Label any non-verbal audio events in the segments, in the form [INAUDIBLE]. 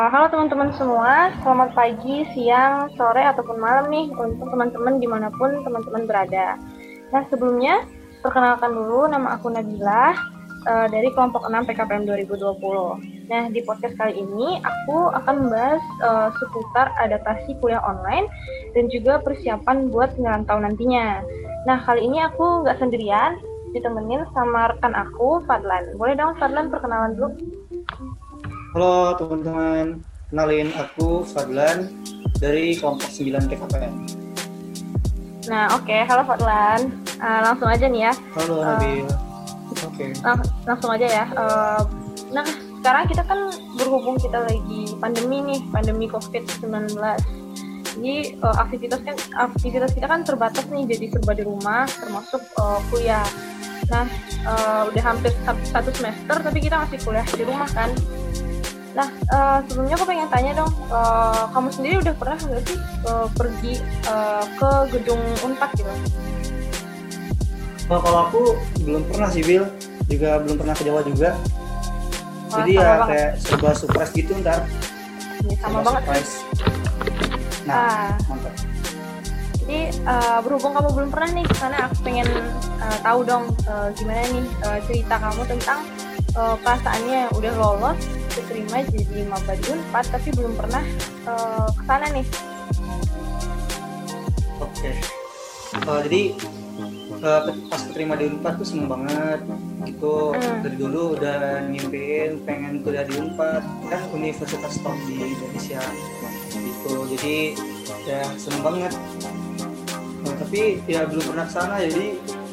Halo teman-teman semua, selamat pagi, siang, sore, ataupun malam nih untuk teman-teman di mana pun teman-teman berada. Nah sebelumnya, perkenalkan dulu nama aku Nabila uh, dari kelompok 6 PKPM 2020. Nah di podcast kali ini aku akan membahas uh, seputar adaptasi kuliah online dan juga persiapan buat 9 tahun nantinya. Nah kali ini aku nggak sendirian, ditemenin sama rekan aku, Fadlan. Boleh dong Fadlan perkenalan dulu? Halo teman-teman, kenalin aku Fadlan dari kelompok 9 PKPM. Nah oke, okay. halo Fadlan. Uh, langsung aja nih ya. Halo uh, Nabil. Oke. Okay. Lang langsung aja ya. Uh, nah sekarang kita kan berhubung kita lagi pandemi nih, pandemi COVID-19. Jadi uh, aktivitas kan aktivitas kita kan terbatas nih, jadi serba di rumah, termasuk uh, kuliah. Nah, uh, udah hampir satu semester, tapi kita masih kuliah di rumah kan. Nah, uh, sebelumnya aku pengen tanya dong, uh, kamu sendiri udah pernah nggak sih uh, pergi uh, ke gedung Unpad gitu? Nah, kalau aku belum pernah sih, Bill. Juga belum pernah ke Jawa juga. Oh, Jadi ya banget. kayak serba surprise gitu ntar. Ya, sama banget. Surprise. Nah, ah. mantap. Jadi uh, berhubung kamu belum pernah nih, karena aku pengen uh, tahu dong uh, gimana nih uh, cerita kamu tentang uh, perasaannya udah lolos diterima jadi maba di Unpad tapi belum pernah uh, ke sana nih. Oke. Okay. Uh, eh, jadi uh, pas keterima di Unpad tuh seneng banget gitu hmm. dari dulu udah ngimpiin pengen kuliah di Unpad kan universitas top di Indonesia gitu jadi ya seneng banget nah, tapi ya belum pernah ke sana jadi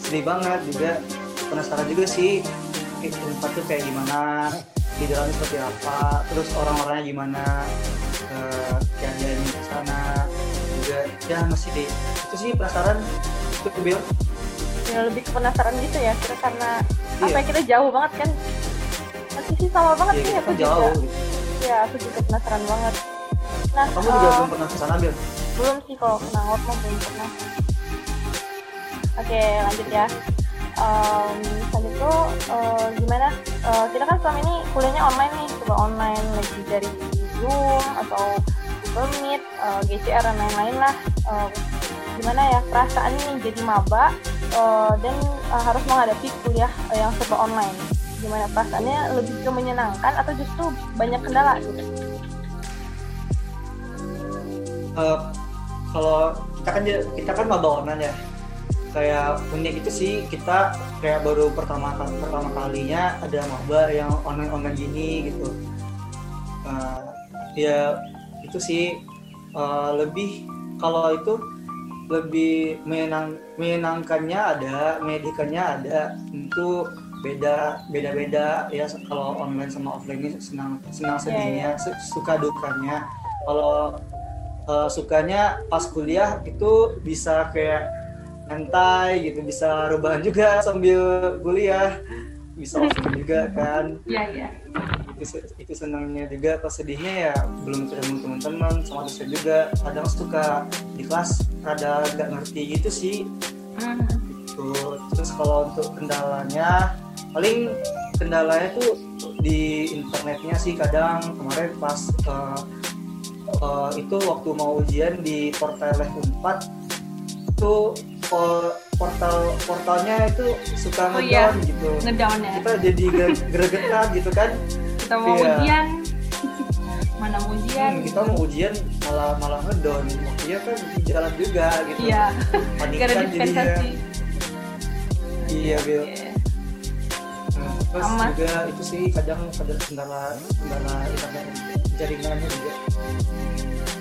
sedih banget juga penasaran juga sih Unpad tuh kayak gimana di dalamnya seperti apa? Terus orang-orangnya gimana? Uh, dia di sana juga ya masih deh itu sih penasaran. Itu Bill ya lebih ke penasaran gitu ya kira karena iya. apa kita jauh banget kan? Masih sih sama banget iya, sih aku jauh juga. Ya aku juga penasaran banget. Nah kamu juga uh, belum pernah ke sana Bill belum sih kalau ke mah belum pernah. Oke lanjut ya um, tadi itu uh, gimana? Uh, kita kan selama ini kuliahnya online nih coba online lagi dari Zoom atau Google Meet, uh, GCR dan lain-lain lah. Uh, gimana ya perasaan ini jadi maba uh, dan uh, harus menghadapi kuliah uh, yang serba online. Gimana perasaannya? Lebih ke menyenangkan atau justru banyak kendala? Gitu uh, kalau kita kan kita kan maba online ya kayak unik itu sih. Kita kayak baru pertama pertama kalinya ada maba yang online online gini gitu. Uh, ya itu sih uh, lebih kalau itu lebih menang menyenangkannya ada medikannya ada. Itu beda beda beda ya kalau online sama offline ini senang senang sedihnya yeah, yeah. suka dukanya. Kalau uh, sukanya pas kuliah itu bisa kayak santai gitu bisa rebahan juga sambil kuliah. Bisa offline juga kan. Iya iya. Itu itu senangnya juga. Pas sedihnya ya belum ketemu teman-teman sama dosen juga. Kadang suka di kelas rada nggak ngerti gitu sih. Gitu. Terus kalau untuk kendalanya paling kendalanya tuh di internetnya sih kadang. Kemarin pas uh, uh, itu waktu mau ujian di portal Unpad itu portal portalnya itu suka oh, iya. ngedown iya. gitu. ngedown ya. Kita jadi [LAUGHS] gregetan gitu kan. Kita mau iya. ujian. [LAUGHS] Mana mau ujian? Hmm, kita mau ujian malah malah ngedown. Waktunya kan jalan juga gitu. Iya. Jadi ya iya Bill okay. nah, terus Amat. juga itu sih kadang kadang kendala kendala internet jaringannya juga.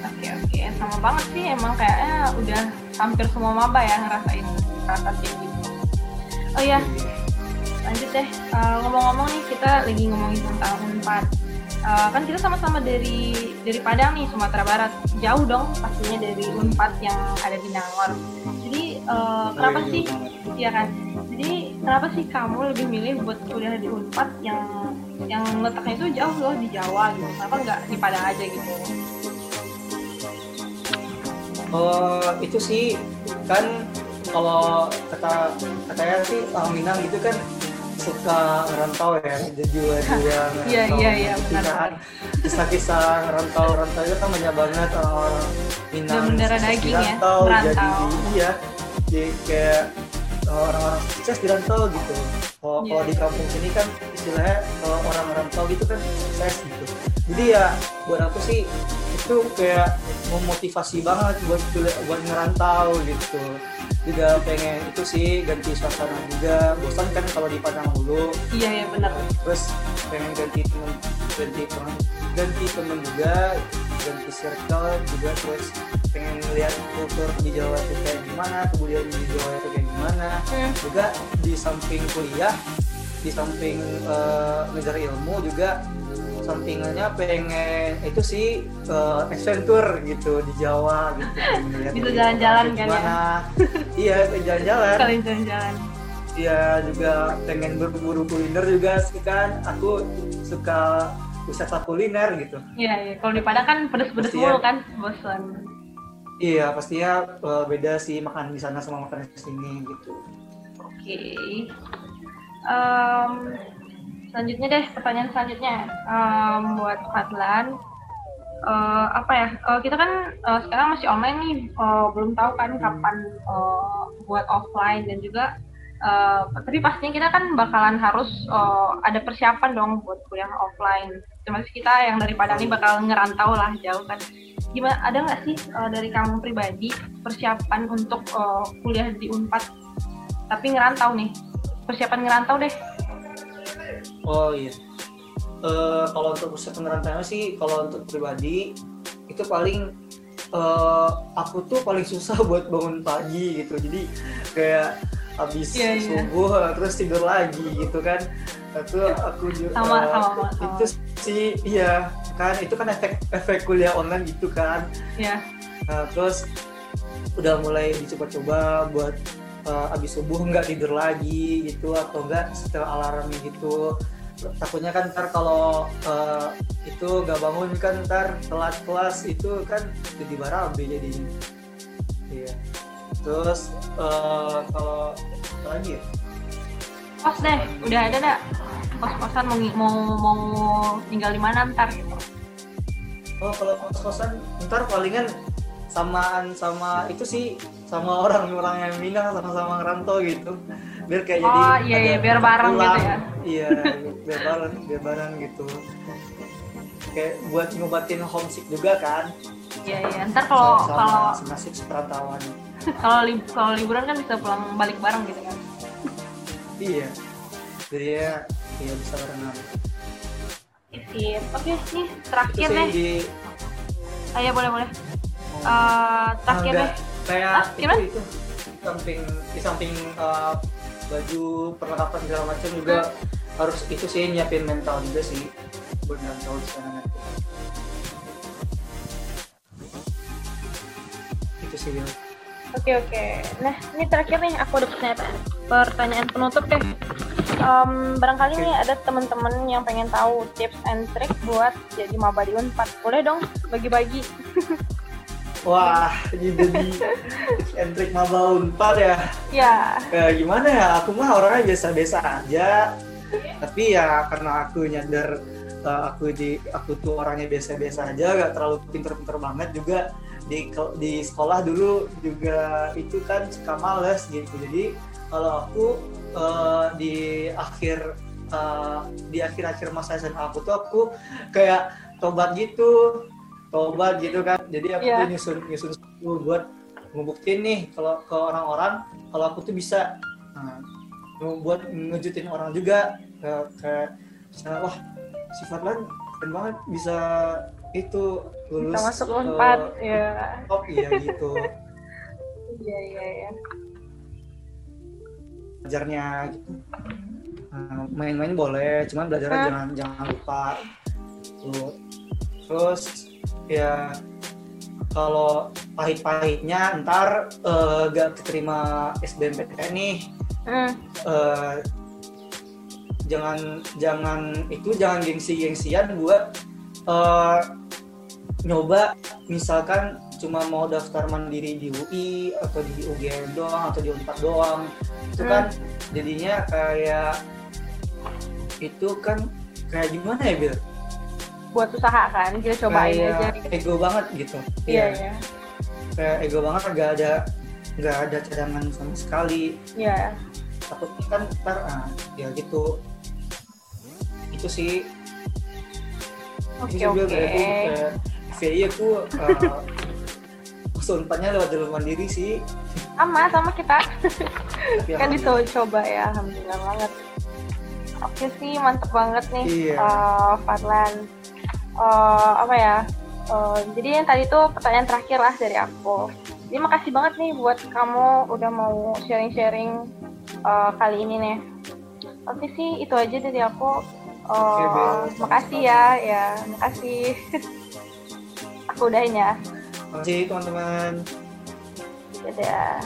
Oke oke. Sama banget sih emang kayaknya udah hampir semua maba ya ngerasain perasaan kayak gitu. Oh ya lanjut deh. Uh, ngomong-ngomong nih kita lagi ngomongin tentang unpad uh, kan kita sama-sama dari dari Padang nih Sumatera Barat. Jauh dong pastinya dari unpad yang ada di Nangor. Jadi uh, kenapa sih? Ya kan jadi kenapa sih kamu lebih milih buat kuliah di unpad yang yang letaknya itu jauh loh di Jawa gitu kenapa nggak di Padang aja gitu Oh itu sih kan kalau kata katanya sih orang Minang gitu kan suka ngerantau ya jujur-jujur [LAUGHS] Iya iya iya benar. kisah-kisah ngerantau rantau itu kan banyak banget orang-orang Minang sukses daging di ya, rantau, jadi merantau. di, iya jadi kayak orang-orang sukses di rantau gitu. Kalau kalau di kampung sini kan istilahnya kalau orang rantau gitu kan sukses gitu. Jadi ya buat aku sih itu kayak memotivasi banget buat buat ngerantau gitu. Juga pengen itu sih ganti suasana juga. Bosan kan kalau di Padang dulu. Iya iya benar. terus pengen ganti temen ganti temen ganti temen juga ganti circle juga terus pengen lihat kultur di Jawa itu kayak gimana kebudayaan di Jawa itu kayak gimana Hmm. juga di samping kuliah di samping ngejar ilmu juga sampingannya pengen itu sih eh, adventure gitu di Jawa gitu Bisa dari jalan-jalan kan ya? iya jalan-jalan Kalian jalan-jalan. Iya juga pengen berburu kuliner juga sih kan aku suka wisata kuliner gitu Iya iya. Kalau di Padang kan pedes-pedes mulu kan, bosan. Iya pastinya eh, beda sih makan di sana sama makan di sini gitu Oke. Em, selanjutnya deh pertanyaan selanjutnya Em, buat Fadlan. Eh, apa ya? eh, kita kan eh, sekarang masih online nih, eh, belum tahu kan kapan eh, buat offline dan juga. Eh, tapi pastinya kita kan bakalan harus eh, ada persiapan dong buat kuliah offline. Termasuk kita yang dari Padang ini bakal ngerantau lah jauh kan. Gimana? Ada nggak sih eh, dari kamu pribadi persiapan untuk eh, kuliah di Unpad tapi ngerantau nih persiapan ngerantau deh oh iya Eh, kalau untuk pusat pengerantauan sih kalau untuk pribadi itu paling eh, aku tuh paling susah [LAUGHS] buat bangun pagi gitu jadi kayak habis Iya, iya. subuh terus tidur lagi gitu kan. Itu aku juga Sama, eh, sama, sama. itu sih iya kan itu kan efek efek kuliah online gitu kan. Ya Nah, terus udah mulai dicoba-coba buat uh, abis subuh nggak tidur lagi gitu atau enggak setelah alarm gitu. Takutnya kan ntar kalau uh, itu nggak bangun kan ntar telat kelas itu kan jadi barabe jadinya. Iya terus uh, kalau lagi ya? Kos deh udah ada dak kos kosan mau mau mau tinggal di mana ntar? Gitu Oh kalau kos-kosan ntar palingan samaan sama itu sih sama orang-orang yang Minang sama-sama ngerantau gitu. Biar kayak jadi Oh, iya, iya, biar bareng pulang. gitu ya. iya biar bareng biar bareng gitu. Kayak buat ngobatin homesick juga kan iya iya. Ntar kalau kalau nasib seperantauan. [LAUGHS] kalau li- kalau liburan kan bisa pulang balik bareng gitu kan? Iya. Jadi ya iya bisa barengan sip oke nih terakhir deh di ah, iya boleh boleh. Oh, Eh, terakhir Ah, deh enggak. kayak Ah, itu gimana? itu. Samping di samping uh, baju perlengkapan segala macam juga harus itu sih nyiapin mental juga sih buat mental di sih Wil. Oke oke. Nah ini terakhir nih aku ada pertanyaan pertanyaan penutup deh. Em, barangkali nih ada teman-teman yang pengen tahu tips and trick buat jadi maba di Unpad. Boleh dong bagi-bagi. [LAUGHS] wah jadi entrik maba unpad ya Ya. kayak gimana ya aku mah orangnya biasa-biasa aja tapi ya karena aku nyadar uh, aku di aku tuh orangnya biasa-biasa aja gak terlalu pinter-pinter banget juga di di sekolah dulu juga itu kan suka males gitu. Jadi kalau aku uh, di akhir uh, di akhir-akhir masa SMA aku tuh aku kayak tobat gitu tobat gitu kan. Jadi aku tuh nyusun nyusun buat ngebuktiin nih kalau ke orang-orang kalau aku tuh bisa nah, buat ngejutin orang juga. Ke kayak misalnya wah si Fadlan keren banget bisa itu lulus Kita masuk ke Unpad. Ya. top iya [LAUGHS] gitu Iya iya iya. belajarnya gitu Nah, main-main boleh cuman belajarnya Hah? jangan jangan lupa Tuh. terus ya kalau pahit-pahitnya ntar eh, gak keterima SBMPTN nih Hmm. eh, jangan jangan itu jangan gengsi-gengsian buat eh, nyoba misalkan cuma mau daftar mandiri di UI atau di UGM doang atau di Unpad doang itu kan jadinya kayak itu kan kayak gimana ya Bil? buat usaha kan kita cobain Kayak aja ego banget gitu. iya iya Kayak ego banget nggak ada nggak ada cadangan sama sekali. iya Takutnya kan ntar ah, ya gitu. Itu sih. oke Itu oke aku kayak VI aku uh, kesulitannya lewat jalur mandiri sih. sama sama kita. Kan dicoba ya alhamdulillah banget. Oke sih mantep banget nih Iya. eh, Fadlan Eh, apa ya eh, jadi yang tadi tuh pertanyaan terakhir lah dari aku. Jadi makasih banget nih buat kamu udah mau sharing-sharing eh, kali ini nih. Oke sih itu aja dari aku. Oke, Bel. makasih ya ya makasih [LAUGHS] aku udahin ya Terima kasih teman-teman. dadah